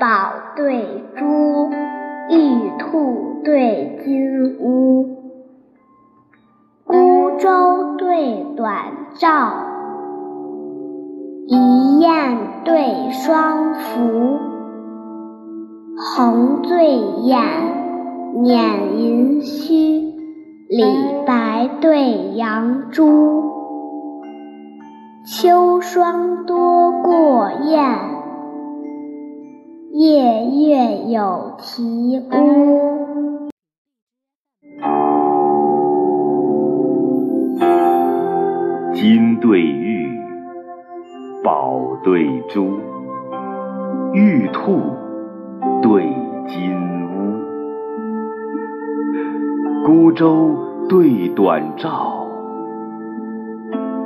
宝对珠，玉兔对金乌。孤舟对短棹，一雁对双凫。红对眼，捻银须。李白对杨朱。秋霜多故。月有啼乌。金对玉，宝对珠，玉兔对金乌，孤舟对短棹，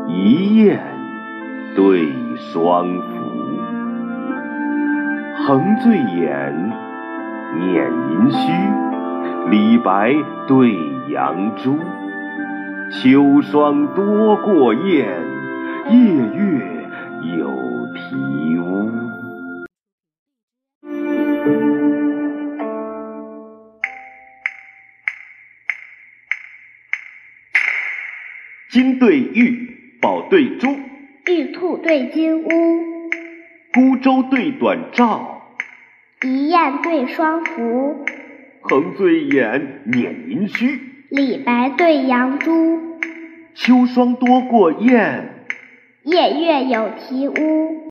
一雁对双凫。横醉眼，撵银须，李白对杨朱。秋霜多过雁，夜月有啼乌。金对玉，宝对珠，玉兔对金乌，孤舟对短棹，一雁对双凫。横醉眼，捻银须，李白对杨朱。秋霜多过雁，夜月有啼乌。